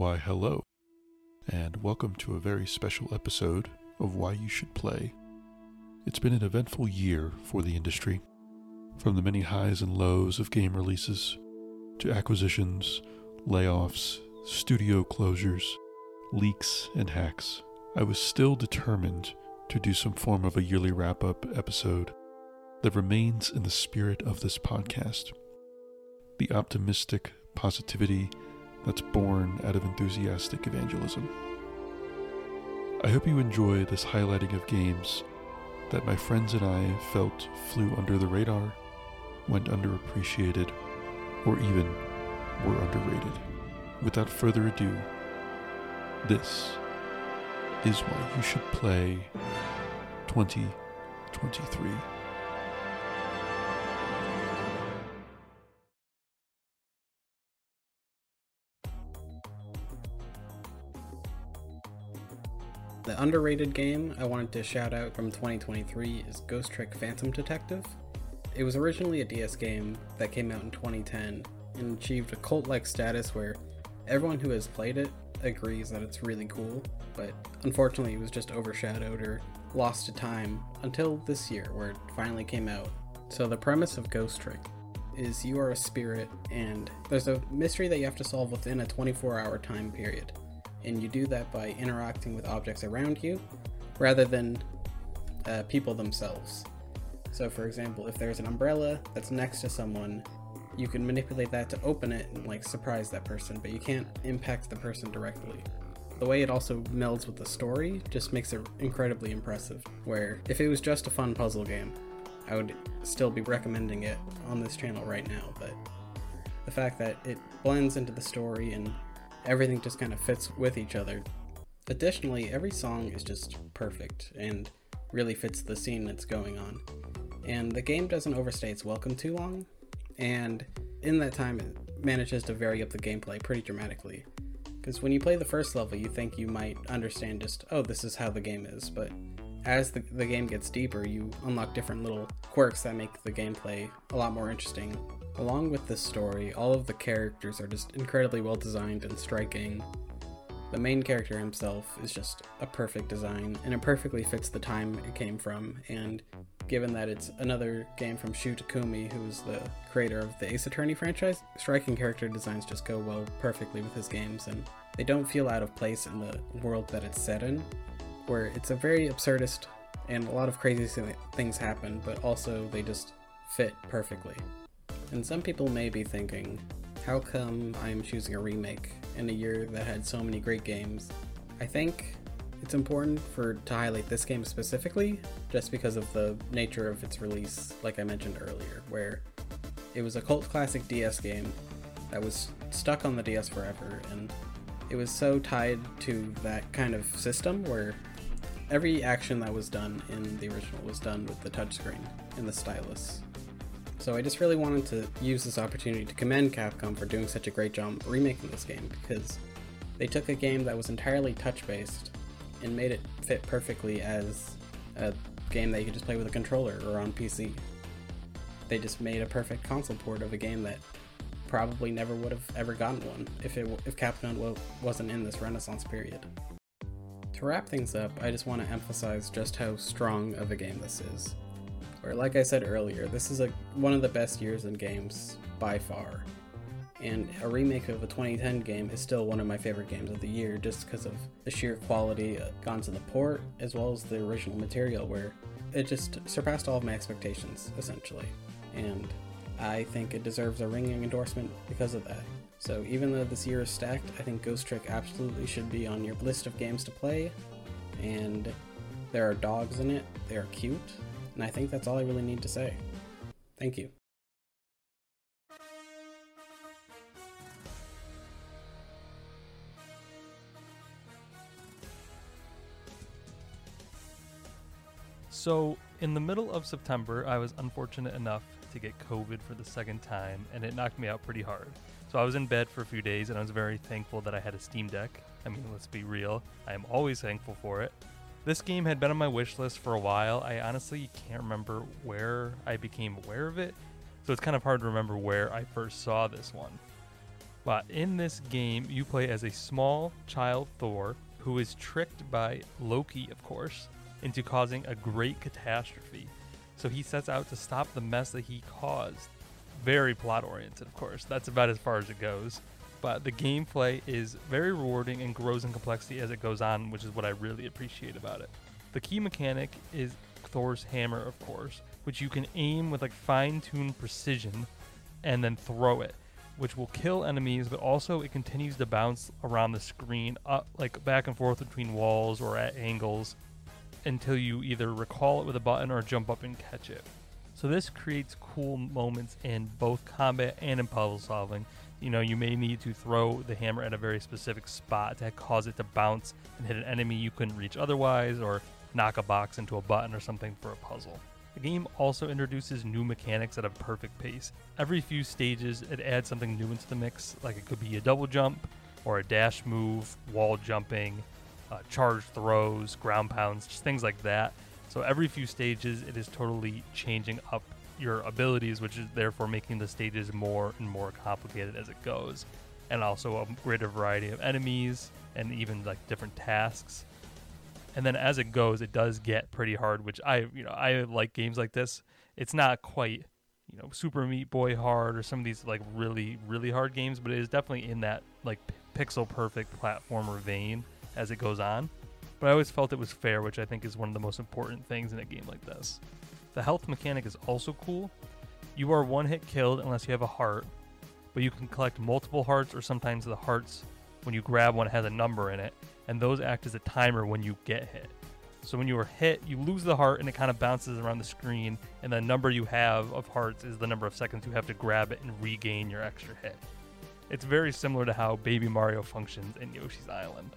Why, hello, and welcome to a very special episode of Why You Should Play. It's been an eventful year for the industry. From the many highs and lows of game releases, to acquisitions, layoffs, studio closures, leaks, and hacks, I was still determined to do some form of a yearly wrap up episode that remains in the spirit of this podcast. The optimistic positivity that's born out of enthusiastic evangelism. I hope you enjoy this highlighting of games that my friends and I felt flew under the radar, went underappreciated, or even were underrated. Without further ado, this is why you should play 2023. The underrated game I wanted to shout out from 2023 is Ghost Trick Phantom Detective. It was originally a DS game that came out in 2010 and achieved a cult like status where everyone who has played it agrees that it's really cool, but unfortunately it was just overshadowed or lost to time until this year where it finally came out. So, the premise of Ghost Trick is you are a spirit and there's a mystery that you have to solve within a 24 hour time period and you do that by interacting with objects around you rather than uh, people themselves. So, for example, if there's an umbrella that's next to someone, you can manipulate that to open it and like surprise that person, but you can't impact the person directly. The way it also melds with the story just makes it incredibly impressive. Where if it was just a fun puzzle game, I would still be recommending it on this channel right now, but the fact that it blends into the story and everything just kind of fits with each other. Additionally, every song is just perfect and really fits the scene that's going on. And the game doesn't overstay its welcome too long, and in that time, it manages to vary up the gameplay pretty dramatically. Because when you play the first level, you think you might understand just, oh, this is how the game is, but as the, the game gets deeper, you unlock different little quirks that make the gameplay a lot more interesting Along with this story, all of the characters are just incredibly well designed and striking. The main character himself is just a perfect design, and it perfectly fits the time it came from. And given that it's another game from Shu Takumi, who's the creator of the Ace Attorney franchise, striking character designs just go well perfectly with his games, and they don't feel out of place in the world that it's set in, where it's a very absurdist and a lot of crazy things happen, but also they just fit perfectly. And some people may be thinking, how come I'm choosing a remake in a year that had so many great games? I think it's important for to highlight this game specifically just because of the nature of its release, like I mentioned earlier, where it was a cult classic DS game that was stuck on the DS forever and it was so tied to that kind of system where every action that was done in the original was done with the touchscreen and the stylus. So I just really wanted to use this opportunity to commend Capcom for doing such a great job remaking this game because they took a game that was entirely touch based and made it fit perfectly as a game that you could just play with a controller or on PC. They just made a perfect console port of a game that probably never would have ever gotten one if it if Capcom wasn't in this renaissance period. To wrap things up, I just want to emphasize just how strong of a game this is. Where, like I said earlier, this is a, one of the best years in games by far. And a remake of a 2010 game is still one of my favorite games of the year just because of the sheer quality uh, gone to the port as well as the original material, where it just surpassed all of my expectations, essentially. And I think it deserves a ringing endorsement because of that. So even though this year is stacked, I think Ghost Trick absolutely should be on your list of games to play. And there are dogs in it, they are cute, and I think that's all I really need to say. Thank you. So, in the middle of September, I was unfortunate enough to get COVID for the second time, and it knocked me out pretty hard. So, I was in bed for a few days, and I was very thankful that I had a Steam Deck. I mean, let's be real, I am always thankful for it. This game had been on my wish list for a while. I honestly can't remember where I became aware of it, so it's kind of hard to remember where I first saw this one. But in this game, you play as a small child Thor who is tricked by Loki, of course, into causing a great catastrophe. So he sets out to stop the mess that he caused. Very plot oriented, of course. That's about as far as it goes. But the gameplay is very rewarding and grows in complexity as it goes on, which is what I really appreciate about it. The key mechanic is Thor's hammer, of course, which you can aim with like fine tuned precision and then throw it, which will kill enemies, but also it continues to bounce around the screen, up, like back and forth between walls or at angles until you either recall it with a button or jump up and catch it. So this creates cool moments in both combat and in puzzle solving. You know, you may need to throw the hammer at a very specific spot to cause it to bounce and hit an enemy you couldn't reach otherwise, or knock a box into a button or something for a puzzle. The game also introduces new mechanics at a perfect pace. Every few stages, it adds something new into the mix, like it could be a double jump, or a dash move, wall jumping, uh, charge throws, ground pounds, just things like that. So every few stages, it is totally changing up your abilities, which is therefore making the stages more and more complicated as it goes, and also a greater variety of enemies and even like different tasks. And then as it goes, it does get pretty hard, which I you know I like games like this. It's not quite you know Super Meat Boy hard or some of these like really really hard games, but it is definitely in that like pixel perfect platformer vein as it goes on. But I always felt it was fair, which I think is one of the most important things in a game like this. The health mechanic is also cool. You are one hit killed unless you have a heart, but you can collect multiple hearts, or sometimes the hearts, when you grab one, has a number in it, and those act as a timer when you get hit. So when you are hit, you lose the heart and it kind of bounces around the screen, and the number you have of hearts is the number of seconds you have to grab it and regain your extra hit. It's very similar to how Baby Mario functions in Yoshi's Island.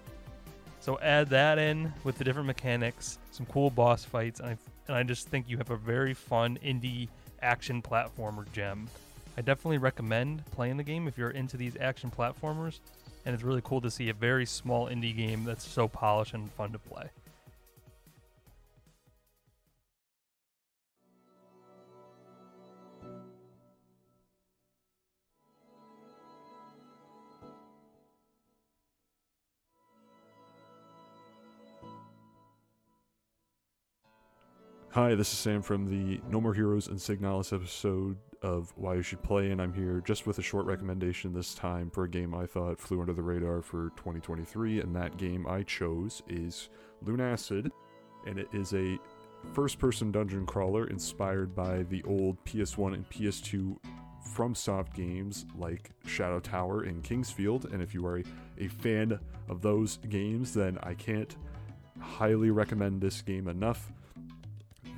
So add that in with the different mechanics, some cool boss fights, and I, and I just think you have a very fun indie action platformer gem. I definitely recommend playing the game if you're into these action platformers, and it's really cool to see a very small indie game that's so polished and fun to play. Hi, this is Sam from the No More Heroes and Signalis episode of Why You Should Play, and I'm here just with a short recommendation this time for a game I thought flew under the radar for 2023, and that game I chose is Lunacid, and it is a first person dungeon crawler inspired by the old PS1 and PS2 FromSoft games like Shadow Tower and King's Field, and if you are a, a fan of those games, then I can't highly recommend this game enough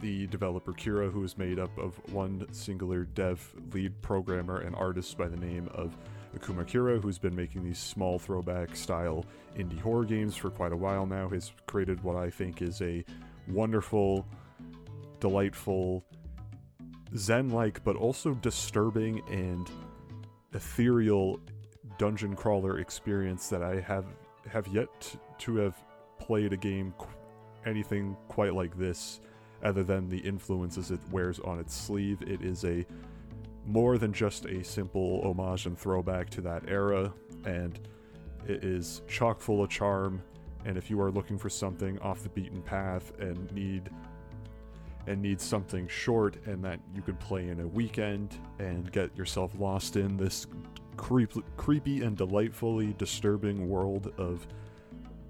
the developer Kira, who is made up of one singular dev lead programmer and artist by the name of Akuma Kira, who's been making these small throwback style indie horror games for quite a while now, has created what I think is a wonderful, delightful, zen like, but also disturbing and ethereal dungeon crawler experience that I have have yet to have played a game qu- anything quite like this other than the influences it wears on its sleeve. It is a more than just a simple homage and throwback to that era, and it is chock full of charm. And if you are looking for something off the beaten path and need and need something short and that you can play in a weekend and get yourself lost in this creep, creepy and delightfully disturbing world of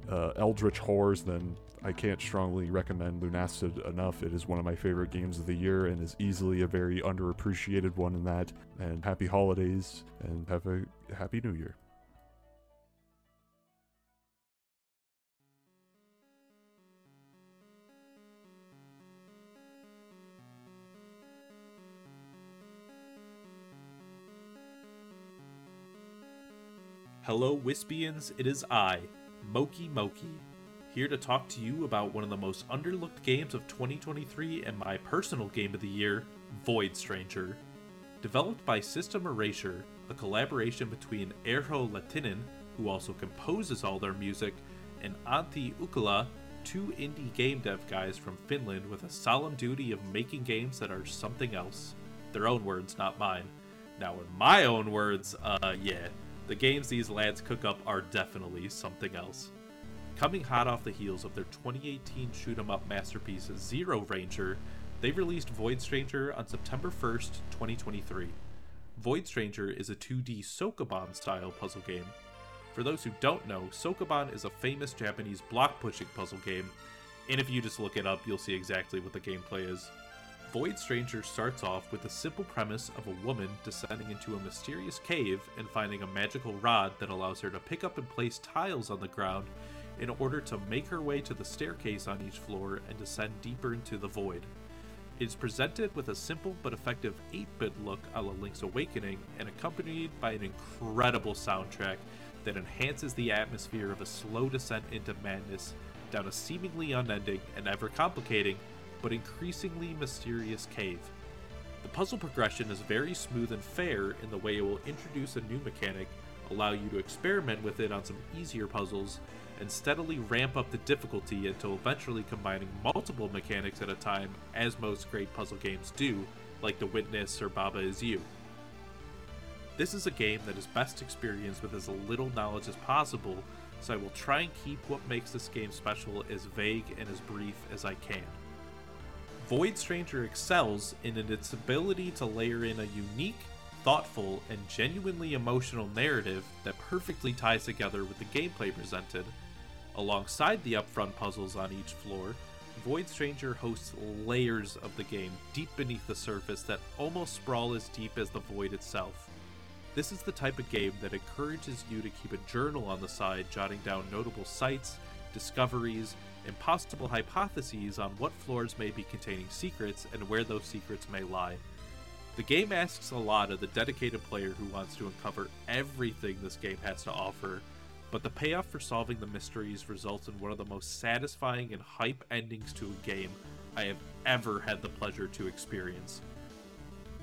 uh, eldritch horrors, then I can't strongly recommend Lunacid enough. It is one of my favorite games of the year and is easily a very underappreciated one in that. And happy holidays and have a happy new year. Hello, Wispians. It is I, Moki Moki, here to talk to you about one of the most underlooked games of 2023 and my personal game of the year, Void Stranger. Developed by System Erasure, a collaboration between Erho Latinen, who also composes all their music, and Antti Ukkola, two indie game dev guys from Finland with a solemn duty of making games that are something else. Their own words, not mine. Now, in my own words, uh, yeah, The games these lads cook up are definitely something else. Coming hot off the heels of their 2018 shoot 'em up masterpiece Zero Ranger, they released Void Stranger on September 1st, 2023. Void Stranger is a 2D Sokoban style puzzle game. For those who don't know, Sokoban is a famous Japanese block pushing puzzle game, and if you just look it up, you'll see exactly what the gameplay is. Void Stranger starts off with the simple premise of a woman descending into a mysterious cave and finding a magical rod that allows her to pick up and place tiles on the ground in order to make her way to the staircase on each floor and descend deeper into the void. It is presented with a simple but effective 8 bit look a la Link's Awakening and accompanied by an incredible soundtrack that enhances the atmosphere of a slow descent into madness down a seemingly unending and ever complicating but increasingly mysterious cave. The puzzle progression is very smooth and fair in the way it will introduce a new mechanic, allow you to experiment with it on some easier puzzles, and steadily ramp up the difficulty until eventually combining multiple mechanics at a time, as most great puzzle games do, like The Witness or Baba Is You. This is a game that is best experienced with as little knowledge as possible, so I will try and keep what makes this game special as vague and as brief as I can. Void Stranger excels in its ability to layer in a unique, thoughtful, and genuinely emotional narrative that perfectly ties together with the gameplay presented. Alongside the upfront puzzles on each floor, Void Stranger hosts layers of the game deep beneath the surface that almost sprawl as deep as the void itself. This is the type of game that encourages you to keep a journal on the side, jotting down notable sights, discoveries, and possible hypotheses on what floors may be containing secrets and where those secrets may lie. The game asks a lot of the dedicated player who wants to uncover everything this game has to offer, but the payoff for solving the mysteries results in one of the most satisfying and hype endings to a game I have ever had the pleasure to experience.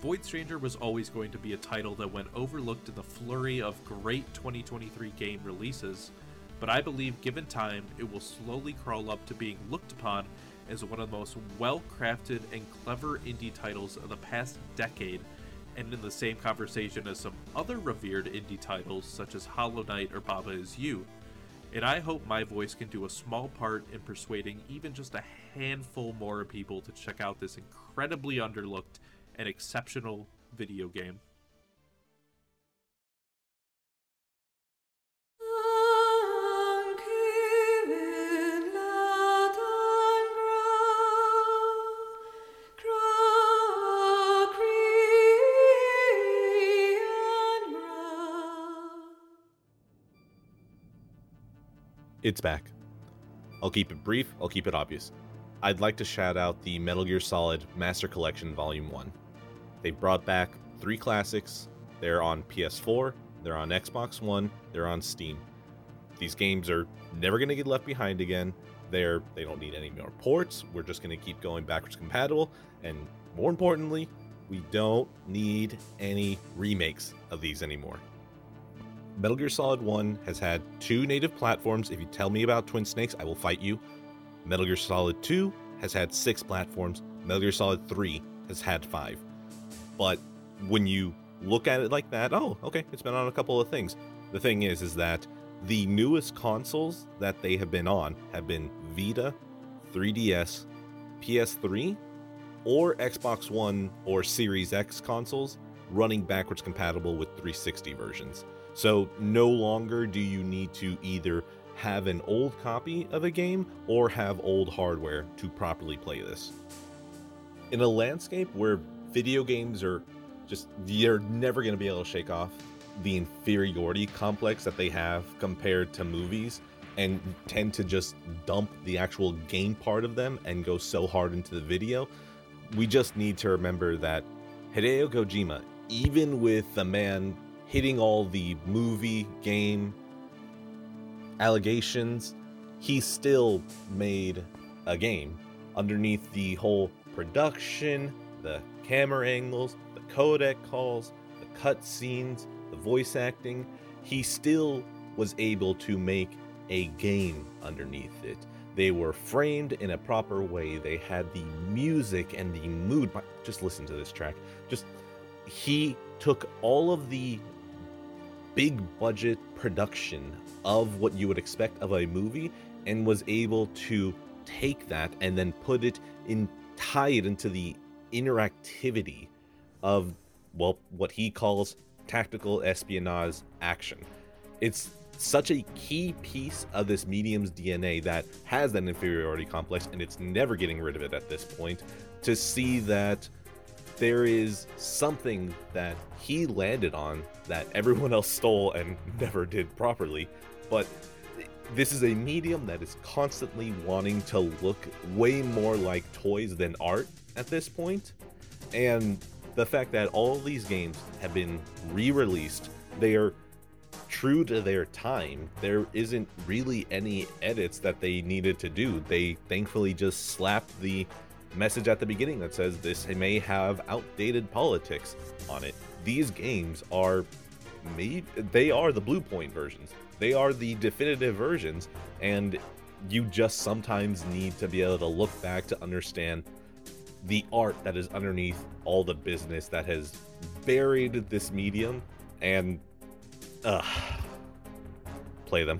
Void Stranger was always going to be a title that went overlooked in the flurry of great 2023 game releases, but I believe given time, it will slowly crawl up to being looked upon as one of the most well crafted and clever indie titles of the past decade, and in the same conversation as some other revered indie titles such as Hollow Knight or Baba Is You. And I hope my voice can do a small part in persuading even just a handful more people to check out this incredibly underlooked and exceptional video game. It's back. I'll keep it brief, I'll keep it obvious. I'd like to shout out the Metal Gear Solid Master Collection Volume 1. They brought back three classics. They're on PS4, they're on Xbox One, they're on Steam. These games are never going to get left behind again. They're they don't need any more ports. We're just going to keep going backwards compatible and more importantly, we don't need any remakes of these anymore. Metal Gear Solid 1 has had two native platforms. If you tell me about Twin Snakes, I will fight you. Metal Gear Solid 2 has had six platforms. Metal Gear Solid 3 has had five. But when you look at it like that, oh, okay, it's been on a couple of things. The thing is, is that the newest consoles that they have been on have been Vita, 3DS, PS3, or Xbox One or Series X consoles running backwards compatible with 360 versions. So no longer do you need to either have an old copy of a game or have old hardware to properly play this. In a landscape where video games are just, you're never going to be able to shake off the inferiority complex that they have compared to movies and tend to just dump the actual game part of them and go so hard into the video. We just need to remember that Hideo Kojima, even with the man hitting all the movie game allegations, he still made a game underneath the whole production, the camera angles, the codec calls, the cut scenes, the voice acting. He still was able to make a game underneath it. They were framed in a proper way. They had the music and the mood. Just listen to this track. Just he took all of the big budget production of what you would expect of a movie and was able to take that and then put it in tie it into the interactivity of well what he calls tactical espionage action. It's such a key piece of this medium's dna that has that inferiority complex and it's never getting rid of it at this point to see that there is something that he landed on that everyone else stole and never did properly but this is a medium that is constantly wanting to look way more like toys than art at this point. and the fact that all these games have been re-released they are true to their time there isn't really any edits that they needed to do they thankfully just slapped the message at the beginning that says this may have outdated politics on it these games are made they are the Bluepoint versions they are the definitive versions and you just sometimes need to be able to look back to understand the art that is underneath all the business that has buried this medium and uh, play them.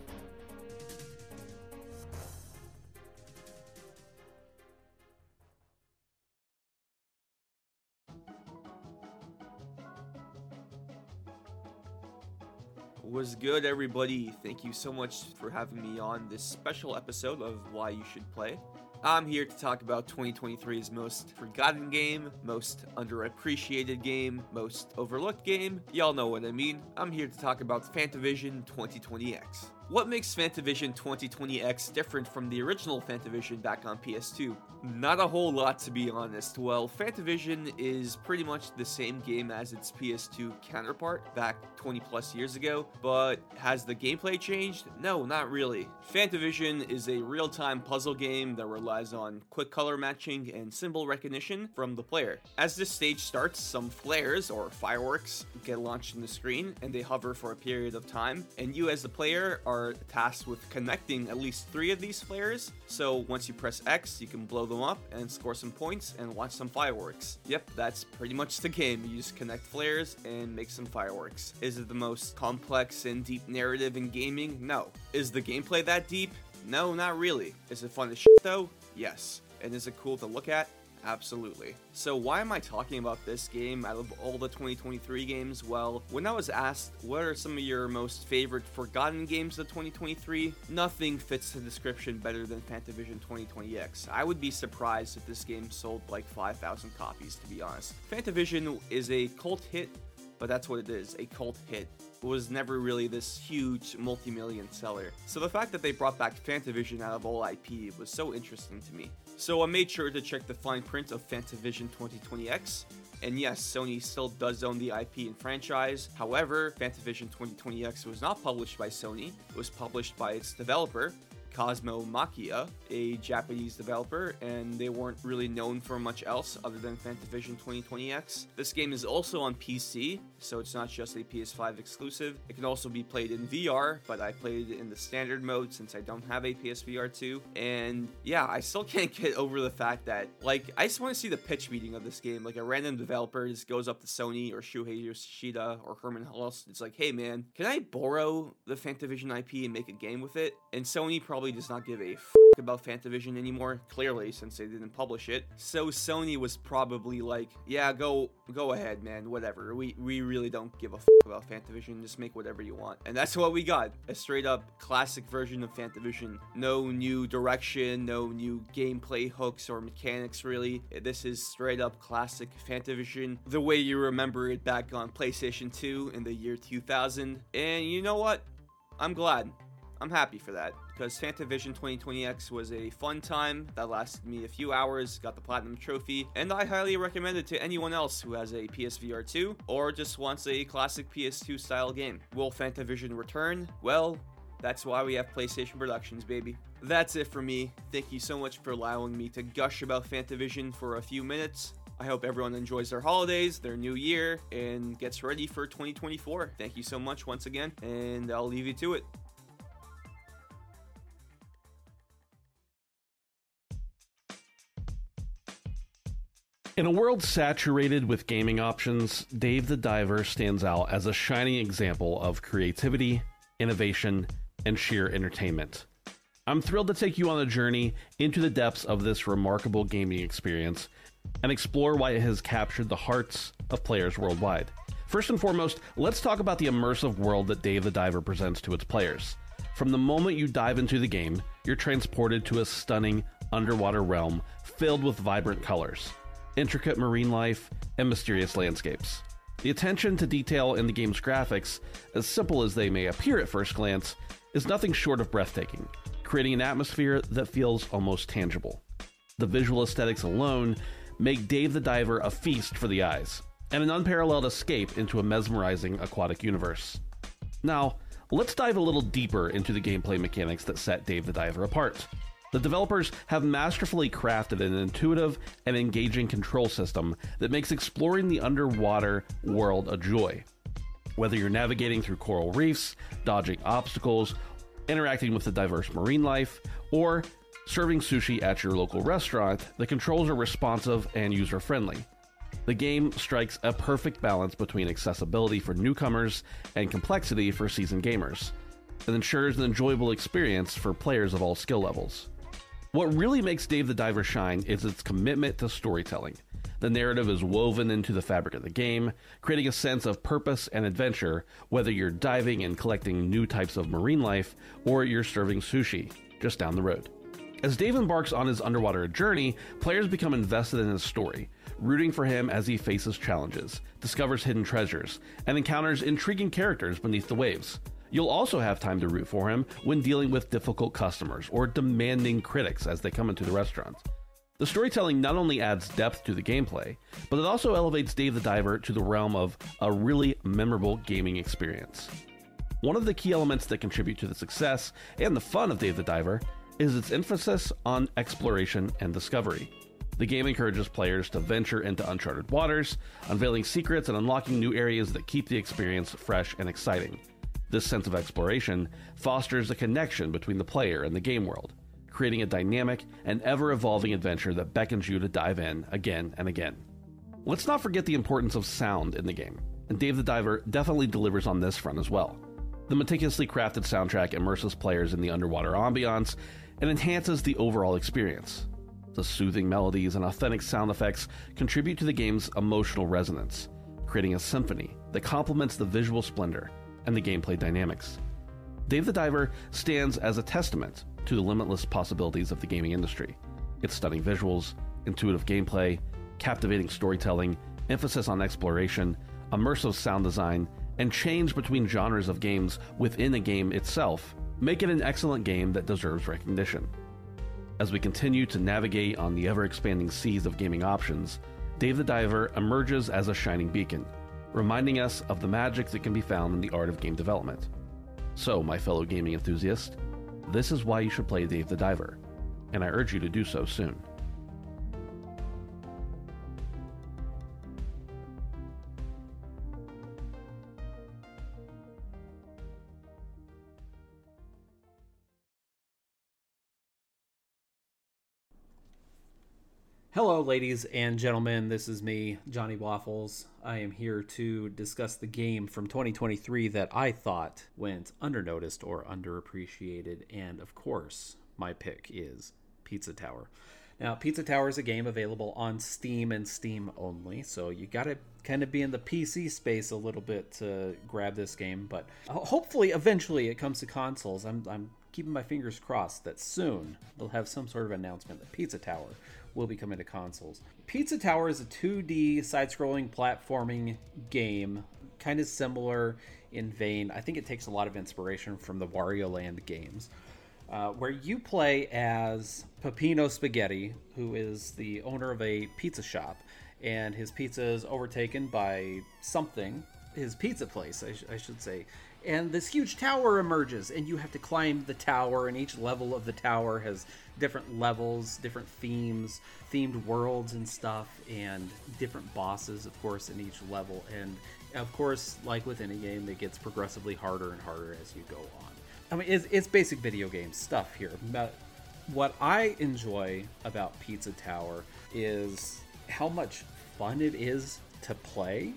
Was good, everybody. Thank you so much for having me on this special episode of Why You Should Play. I'm here to talk about 2023's most forgotten game, most underappreciated game, most overlooked game. Y'all know what I mean. I'm here to talk about Fantavision 2020X. What makes Fantavision 2020X different from the original Fantavision back on PS2? Not a whole lot to be honest. Well, Fantavision is pretty much the same game as its PS2 counterpart back 20 plus years ago, but has the gameplay changed? No, not really. Fantavision is a real-time puzzle game that relies on quick color matching and symbol recognition from the player. As this stage starts, some flares or fireworks get launched in the screen and they hover for a period of time, and you as the player are are tasked with connecting at least three of these flares. So once you press X, you can blow them up and score some points and watch some fireworks. Yep, that's pretty much the game. You just connect flares and make some fireworks. Is it the most complex and deep narrative in gaming? No. Is the gameplay that deep? No, not really. Is it fun as shit though? Yes. And is it cool to look at? Absolutely. So why am I talking about this game out of all the 2023 games? Well, when I was asked what are some of your most favorite forgotten games of 2023, nothing fits the description better than Fantavision 2020X. I would be surprised if this game sold like 5,000 copies to be honest. Fantavision is a cult hit, but that's what it is, a cult hit It was never really this huge multi-million seller. So the fact that they brought back Fantavision out of all IP was so interesting to me. So I made sure to check the fine print of Fantavision 2020X, and yes, Sony still does own the IP and franchise. However, Fantavision 2020X was not published by Sony, it was published by its developer, Cosmo Machia, a Japanese developer, and they weren't really known for much else other than Fantavision 2020X. This game is also on PC, so it's not just a PS5 exclusive. It can also be played in VR, but I played it in the standard mode since I don't have a PSVR 2. And yeah, I still can't get over the fact that, like, I just want to see the pitch meeting of this game. Like, a random developer just goes up to Sony or Shuhei Yoshida or Hermen Hulst. It's like, hey man, can I borrow the Fantavision IP and make a game with it? And Sony probably probably does not give a f- about Fantavision anymore, clearly, since they didn't publish it. So Sony was probably like, yeah, go go ahead, man, whatever. We we really don't give a f- about Fantavision, just make whatever you want. And that's what we got. A straight up classic version of Fantavision. No new direction, no new gameplay hooks or mechanics really. This is straight up classic Fantavision, the way you remember it back on PlayStation 2 in the year 2000. And you know what? I'm glad. I'm happy for that because Fantavision 2020X was a fun time that lasted me a few hours, got the Platinum Trophy, and I highly recommend it to anyone else who has a PSVR 2 or just wants a classic PS2 style game. Will Fantavision return? Well, that's why we have PlayStation Productions, baby. That's it for me. Thank you so much for allowing me to gush about Fantavision for a few minutes. I hope everyone enjoys their holidays, their new year, and gets ready for 2024. Thank you so much once again, and I'll leave you to it. In a world saturated with gaming options, Dave the Diver stands out as a shining example of creativity, innovation, and sheer entertainment. I'm thrilled to take you on a journey into the depths of this remarkable gaming experience and explore why it has captured the hearts of players worldwide. First and foremost, let's talk about the immersive world that Dave the Diver presents to its players. From the moment you dive into the game, you're transported to a stunning underwater realm filled with vibrant colors, intricate marine life, and mysterious landscapes. The attention to detail in the game's graphics, as simple as they may appear at first glance, is nothing short of breathtaking, creating an atmosphere that feels almost tangible. The visual aesthetics alone make Dave the Diver a feast for the eyes, and an unparalleled escape into a mesmerizing aquatic universe. Now, let's dive a little deeper into the gameplay mechanics that set Dave the Diver apart. The developers have masterfully crafted an intuitive and engaging control system that makes exploring the underwater world a joy. Whether you're navigating through coral reefs, dodging obstacles, interacting with the diverse marine life, or serving sushi at your local restaurant, the controls are responsive and user friendly. The game strikes a perfect balance between accessibility for newcomers and complexity for seasoned gamers. and ensures an enjoyable experience for players of all skill levels. What really makes Dave the Diver shine is its commitment to storytelling. The narrative is woven into the fabric of the game, creating a sense of purpose and adventure, whether you're diving and collecting new types of marine life or you're serving sushi just down the road. As Dave embarks on his underwater journey, players become invested in his story, rooting for him as he faces challenges, discovers hidden treasures, and encounters intriguing characters beneath the waves. You'll also have time to root for him when dealing with difficult customers or demanding critics as they come into the restaurant. The storytelling not only adds depth to the gameplay, but it also elevates Dave the Diver to the realm of a really memorable gaming experience. One of the key elements that contribute to the success and the fun of Dave the Diver is its emphasis on exploration and discovery. The game encourages players to venture into uncharted waters, unveiling secrets and unlocking new areas that keep the experience fresh and exciting. This sense of exploration fosters a connection between the player and the game world, creating a dynamic and ever evolving adventure that beckons you to dive in again and again. Let's not forget the importance of sound in the game, and Dave the Diver definitely delivers on this front as well. The meticulously crafted soundtrack immerses players in the underwater ambiance and enhances the overall experience. The soothing melodies and authentic sound effects contribute to the game's emotional resonance, creating a symphony that complements the visual splendor and the gameplay dynamics. Dave the Diver stands as a testament to the limitless possibilities of the gaming industry. Its stunning visuals, intuitive gameplay, captivating storytelling, emphasis on exploration, immersive sound design, and change between genres of games within a game itself make it an excellent game that deserves recognition. As we continue to navigate on the ever expanding seas of gaming options, Dave the Diver emerges as a shining beacon, reminding us of the magic that can be found in the art of game development. So, my fellow gaming enthusiast, this is why you should play Dave the Diver, and I urge you to do so soon. Hello, ladies and gentlemen. This is me, Johnny Waffles. I am here to discuss the game from 2023 that I thought went undernoticed or underappreciated. And of course, my pick is Pizza Tower. Now, Pizza Tower is a game available on Steam and Steam only, so you got to kind of be in the PC space a little bit to grab this game. But hopefully, eventually, it comes to consoles. I'm, I'm keeping my fingers crossed that soon they'll have some sort of announcement that Pizza Tower will be coming to consoles. Pizza Tower is a 2D side scrolling platforming game, kind of similar in vein. I think it takes a lot of inspiration from the Wario Land games. Uh, where you play as Peppino Spaghetti, who is the owner of a pizza shop, and his pizza is overtaken by something, his pizza place, I, sh- I should say, and this huge tower emerges and you have to climb the tower and each level of the tower has different levels different themes themed worlds and stuff and different bosses of course in each level and of course like with any game it gets progressively harder and harder as you go on i mean it's, it's basic video game stuff here but what i enjoy about pizza tower is how much fun it is to play.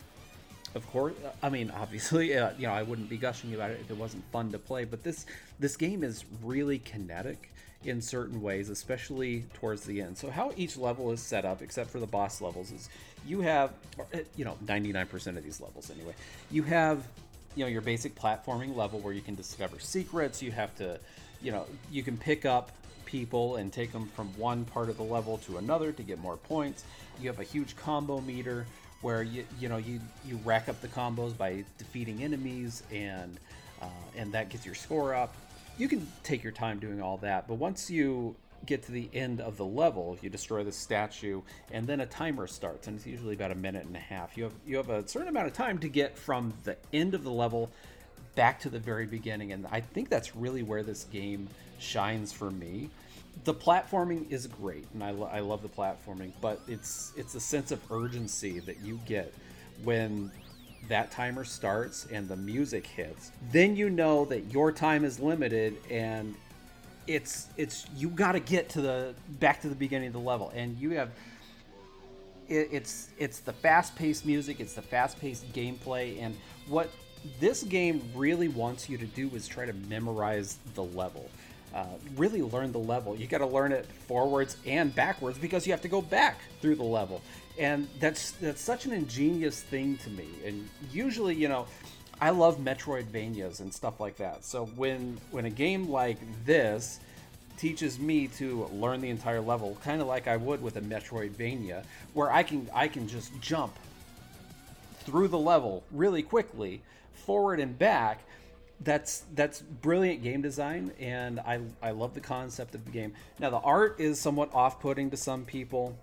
Of course, I mean, obviously, uh, you know, I wouldn't be gushing about it if it wasn't fun to play. But this this game is really kinetic in certain ways, especially towards the end. So how each level is set up, except for the boss levels, is you have, uh, you know, 99% of these levels anyway. You have, you know, your basic platforming level where you can discover secrets. You have to, you know, you can pick up people and take them from one part of the level to another to get more points. You have a huge combo meter where you you know you you rack up the combos by defeating enemies and uh, and that gets your score up. You can take your time doing all that, but once you get to the end of the level, you destroy the statue, and then a timer starts, and it's usually about a minute and a half. You have you have a certain amount of time to get from the end of the level back to the very beginning, and I think that's really where this game shines for me. The platforming is great, and I, lo- I love the platforming, but it's it's a sense of urgency that you get when that timer starts and the music hits. Then you know that your time is limited, and it's it's you got to get to the back to the beginning of the level, and you have it, it's it's the fast-paced music, it's the fast-paced gameplay, and what this game really wants you to do is try to memorize the level. Uh, really learn the level. You got to learn it forwards and backwards because you have to go back through the level, and that's that's such an ingenious thing to me. And usually, you know, I love Metroidvanias and stuff like that. So when when a game like this teaches me to learn the entire level, kind of like I would with a Metroidvania, where I can I can just jump through the level really quickly, forward and back. That's that's brilliant game design, and I I love the concept of the game. Now the art is somewhat off-putting to some people.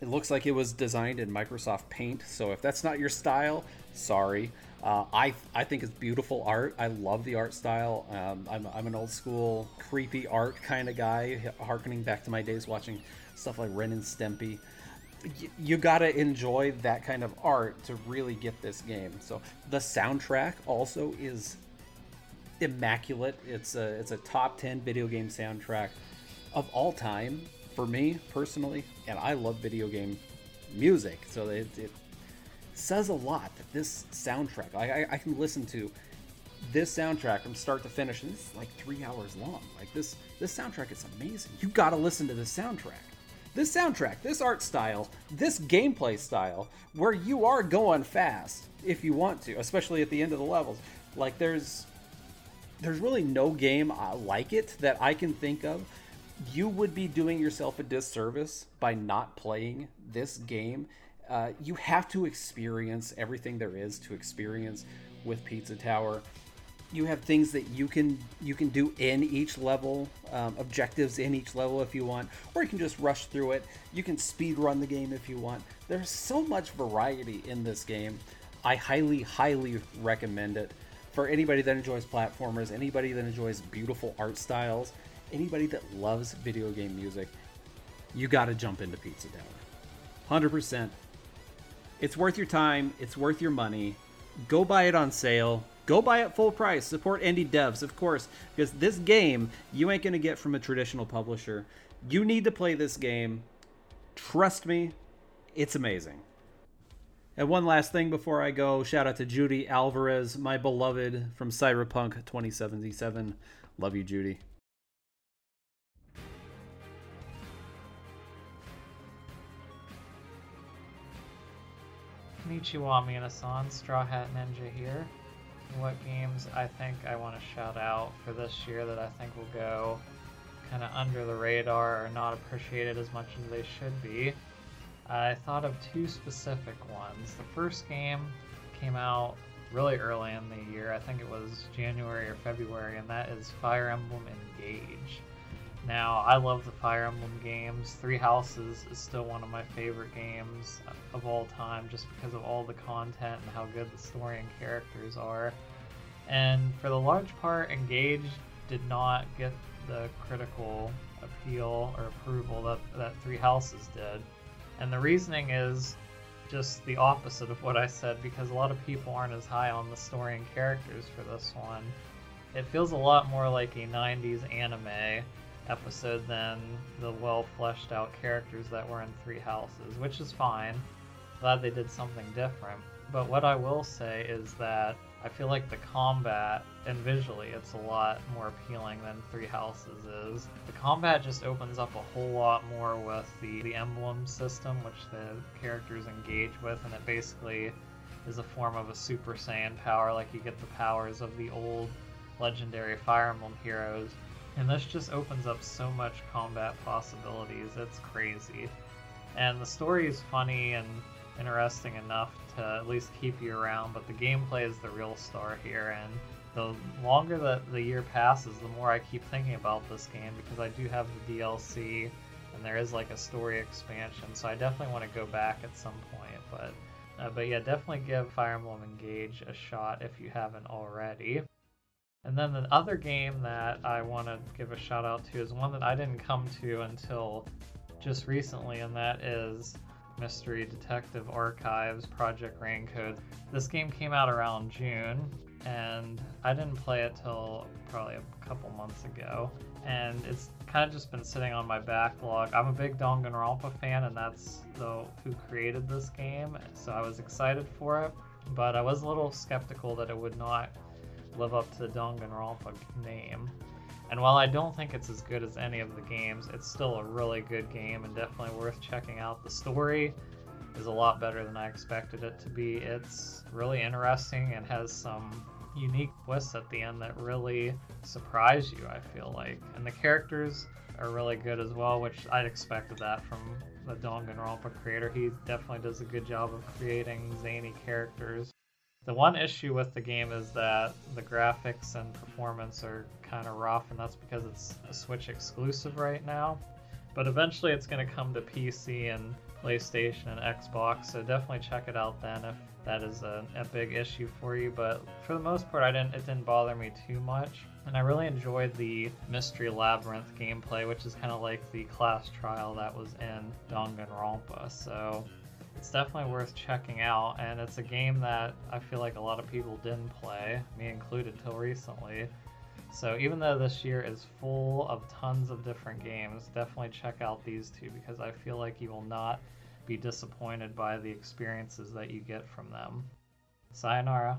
It looks like it was designed in Microsoft Paint, so if that's not your style, sorry. Uh, I I think it's beautiful art. I love the art style. Um, I'm, I'm an old school creepy art kind of guy, harkening back to my days watching stuff like Ren and Stimpy. You gotta enjoy that kind of art to really get this game. So the soundtrack also is immaculate. It's a it's a top ten video game soundtrack of all time for me personally, and I love video game music. So it, it says a lot that this soundtrack I, I, can listen to this soundtrack from start to finish and it's like three hours long like this this soundtrack is amazing you gotta listen to this soundtrack this soundtrack this art style this gameplay style where you are going fast if you want to especially at the end of the levels like there's there's really no game like it that i can think of you would be doing yourself a disservice by not playing this game uh, you have to experience everything there is to experience with Pizza Tower. You have things that you can you can do in each level, um, objectives in each level if you want, or you can just rush through it. You can speed run the game if you want. There's so much variety in this game. I highly, highly recommend it for anybody that enjoys platformers, anybody that enjoys beautiful art styles, anybody that loves video game music. You got to jump into Pizza Tower. 100% it's worth your time. It's worth your money. Go buy it on sale. Go buy it full price. Support indie devs, of course, because this game you ain't going to get from a traditional publisher. You need to play this game. Trust me, it's amazing. And one last thing before I go shout out to Judy Alvarez, my beloved from Cyberpunk 2077. Love you, Judy. Konnichiwa, Minasan, Straw Hat Ninja here. What games I think I want to shout out for this year that I think will go kind of under the radar or not appreciated as much as they should be? I thought of two specific ones. The first game came out really early in the year, I think it was January or February, and that is Fire Emblem Engage. Now, I love the Fire Emblem games. Three Houses is still one of my favorite games of all time just because of all the content and how good the story and characters are. And for the large part, Engage did not get the critical appeal or approval that, that Three Houses did. And the reasoning is just the opposite of what I said because a lot of people aren't as high on the story and characters for this one. It feels a lot more like a 90s anime episode than the well fleshed out characters that were in Three Houses, which is fine. Glad they did something different. But what I will say is that I feel like the combat and visually it's a lot more appealing than Three Houses is. The combat just opens up a whole lot more with the, the emblem system, which the characters engage with, and it basically is a form of a Super Saiyan power, like you get the powers of the old legendary Fire Emblem heroes. And this just opens up so much combat possibilities. It's crazy. And the story is funny and interesting enough to at least keep you around, but the gameplay is the real star here. And the longer that the year passes, the more I keep thinking about this game because I do have the DLC and there is like a story expansion, so I definitely want to go back at some point. But uh, but yeah, definitely give Fire Emblem Engage a shot if you haven't already. And then the other game that I want to give a shout out to is one that I didn't come to until just recently, and that is Mystery Detective Archives Project Raincode. This game came out around June, and I didn't play it till probably a couple months ago. And it's kind of just been sitting on my backlog. I'm a big Danganronpa fan, and that's the who created this game, so I was excited for it. But I was a little skeptical that it would not live up to the Danganronpa name. And while I don't think it's as good as any of the games, it's still a really good game and definitely worth checking out. The story is a lot better than I expected it to be. It's really interesting and has some unique twists at the end that really surprise you, I feel like. And the characters are really good as well, which I'd expected that from the Danganronpa creator. He definitely does a good job of creating zany characters. The one issue with the game is that the graphics and performance are kind of rough, and that's because it's a Switch exclusive right now. But eventually it's going to come to PC and PlayStation and Xbox, so definitely check it out then if that is a, a big issue for you. But for the most part, I didn't it didn't bother me too much, and I really enjoyed the Mystery Labyrinth gameplay, which is kind of like the class trial that was in Danganronpa. So it's definitely worth checking out, and it's a game that I feel like a lot of people didn't play, me included, till recently. So even though this year is full of tons of different games, definitely check out these two because I feel like you will not be disappointed by the experiences that you get from them. Sayonara.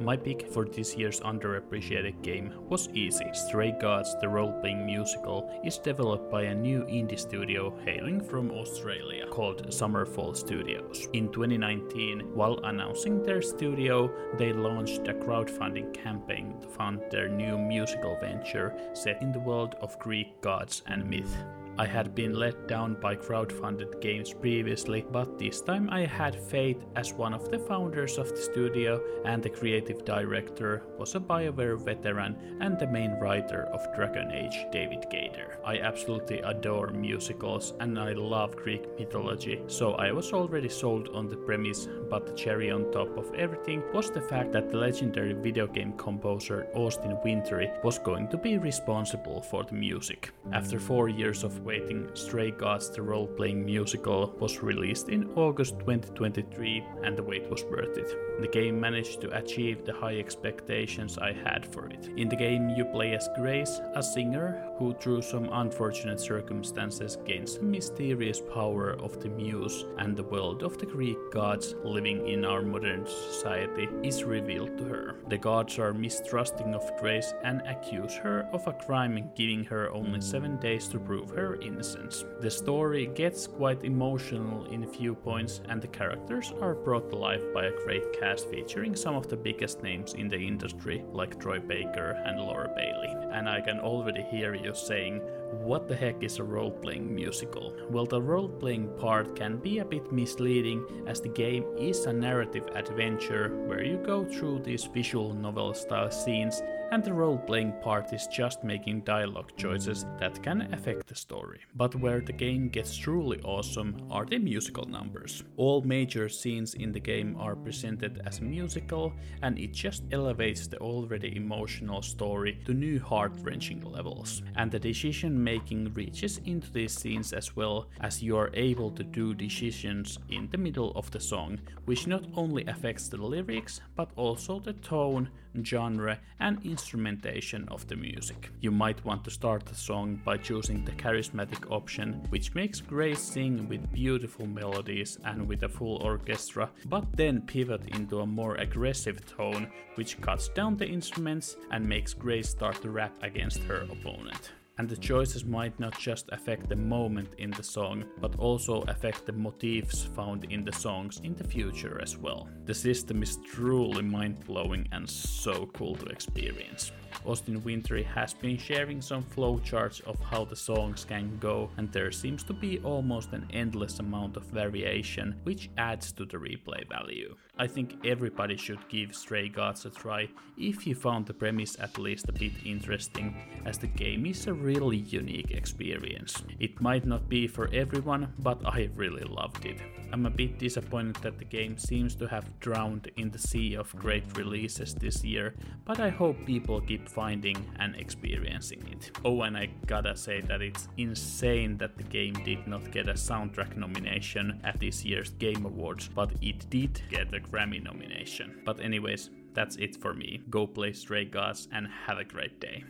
My pick for this year's underappreciated game was easy. Stray Gods, the role-playing musical, is developed by a new indie studio hailing from Australia called Summerfall Studios. In 2019, while announcing their studio, they launched a crowdfunding campaign to fund their new musical venture set in the world of Greek gods and myth. I had been let down by crowdfunded games previously, but this time I had faith as one of the founders of the studio and the creative director was a BioWare veteran and the main writer of Dragon Age, David Gaider. I absolutely adore musicals and I love Greek mythology, so I was already sold on the premise, but the cherry on top of everything was the fact that the legendary video game composer Austin Wintory was going to be responsible for the music. After four years of waiting, Stray Gods the role playing musical was released in August 2023 and the wait was worth it. The game managed to achieve the high expectations I had for it. In the game, you play as Grace, a singer who, through some unfortunate circumstances, gains the mysterious power of the muse, and the world of the Greek gods living in our modern society is revealed to her. The gods are mistrusting of Grace and accuse her of a crime, giving her only seven days to prove her innocence. The story gets quite emotional in a few points, and the characters are brought to life by a great cast featuring some of the biggest names in the industry, like Troy Baker and Laura Bailey. And I can already hear you saying, what the heck is a role playing musical? Well, the role playing part can be a bit misleading as the game is a narrative adventure where you go through these visual novel style scenes and the role playing part is just making dialogue choices that can affect the story. But where the game gets truly awesome are the musical numbers. All major scenes in the game are presented as musical, and it just elevates the already emotional story to new heart wrenching levels. And the decision making reaches into these scenes as well as you are able to do decisions in the middle of the song, which not only affects the lyrics but also the tone, genre, and instrumentation of the music. You might want to start the song by choosing the charismatic option, which makes Grace sing with beautiful melodies and with a full orchestra, but then pivot into a more aggressive tone, which cuts down the instruments and makes Grace start to rap against her opponent and the choices might not just affect the moment in the song, but also affect the motifs found in the songs in the future as well. The system is truly mind blowing and so cool to experience. Austin Wintory has been sharing some flowcharts of how the songs can go, and there seems to be almost an endless amount of variation, which adds to the replay value. I think everybody should give Stray Gods a try if you found the premise at least a bit interesting, as the game is a really unique experience. It might not be for everyone, but I really loved it. I'm a bit disappointed that the game seems to have drowned in the sea of great releases this year, but I hope people keep finding and experiencing it. Oh, and I gotta say that it's insane that the game did not get a soundtrack nomination at this year's Game Awards, but it did get a Grammy nomination. But, anyways, that's it for me. Go play Stray Gods and have a great day.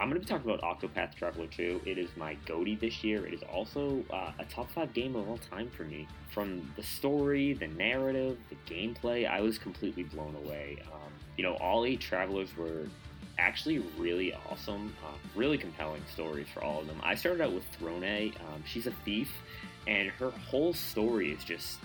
I'm going to be talking about Octopath Traveler 2. It is my GOTY this year. It is also uh, a top 5 game of all time for me. From the story, the narrative, the gameplay, I was completely blown away. Um, you know, all eight Travelers were actually really awesome, uh, really compelling stories for all of them. I started out with Throné. Um, she's a thief, and her whole story is just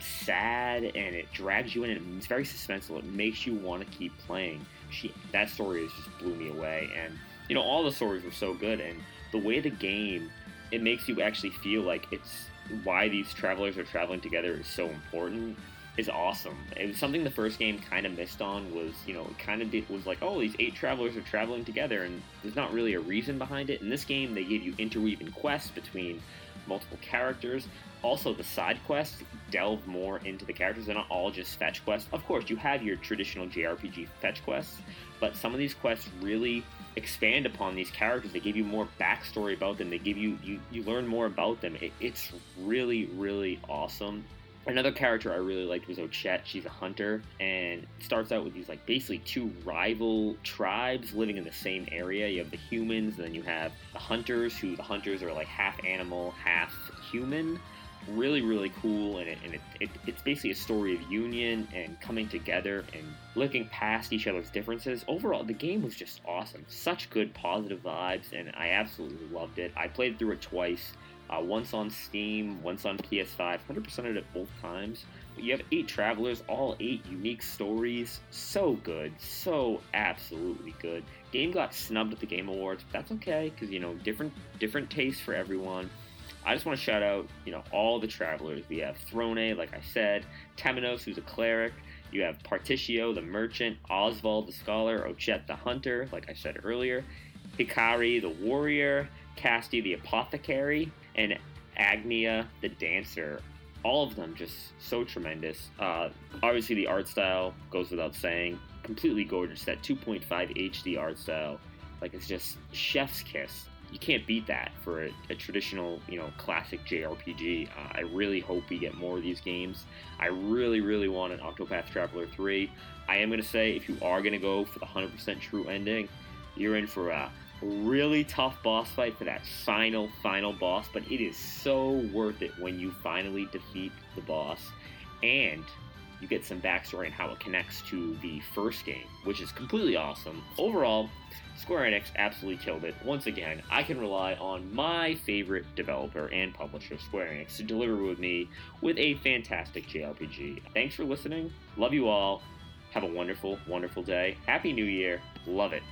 sad and it drags you in and it's very suspenseful. It makes you want to keep playing. She that story has just blew me away and you know, all the stories were so good, and the way the game it makes you actually feel like it's why these travelers are traveling together is so important is awesome. It was something the first game kind of missed on was, you know, kind of did, was like, oh, these eight travelers are traveling together and there's not really a reason behind it. In this game, they give you interweaving quests between multiple characters. Also, the side quests delve more into the characters. They're not all just fetch quests. Of course, you have your traditional JRPG fetch quests, but some of these quests really expand upon these characters. They give you more backstory about them. They give you you, you learn more about them. It, it's really really awesome. Another character I really liked was Ochette. She's a hunter and starts out with these like basically two rival tribes living in the same area. You have the humans, and then you have the hunters, who the hunters are like half animal, half human really really cool and, it, and it, it, it's basically a story of union and coming together and looking past each other's differences. Overall the game was just awesome. Such good positive vibes and i absolutely loved it. I played through it twice uh, once on steam once on ps5 100% of it both times. You have eight travelers all eight unique stories. So good so absolutely good. Game got snubbed at the game awards but that's okay because you know different different tastes for everyone I just want to shout out, you know, all the travelers. We have Throné, like I said, Temenos, who's a cleric. You have Partitio, the merchant, Oswald, the scholar, Ochette, the hunter, like I said earlier, Hikari, the warrior, Castti, the apothecary, and Agnea, the dancer. All of them just so tremendous. Uh, obviously, the art style goes without saying. Completely gorgeous. That 2.5 HD art style, like it's just chef's kiss you can't beat that for a, a traditional, you know, classic JRPG. Uh, I really hope we get more of these games. I really, really want an Octopath Traveler 3. I am going to say, if you are going to go for the 100% true ending, you're in for a really tough boss fight for that final, final boss, but it is so worth it when you finally defeat the boss. And you get some backstory and how it connects to the first game, which is completely awesome. Overall, Square Enix absolutely killed it. Once again, I can rely on my favorite developer and publisher, Square Enix, to deliver with me with a fantastic JRPG. Thanks for listening. Love you all. Have a wonderful, wonderful day. Happy New Year. Love it.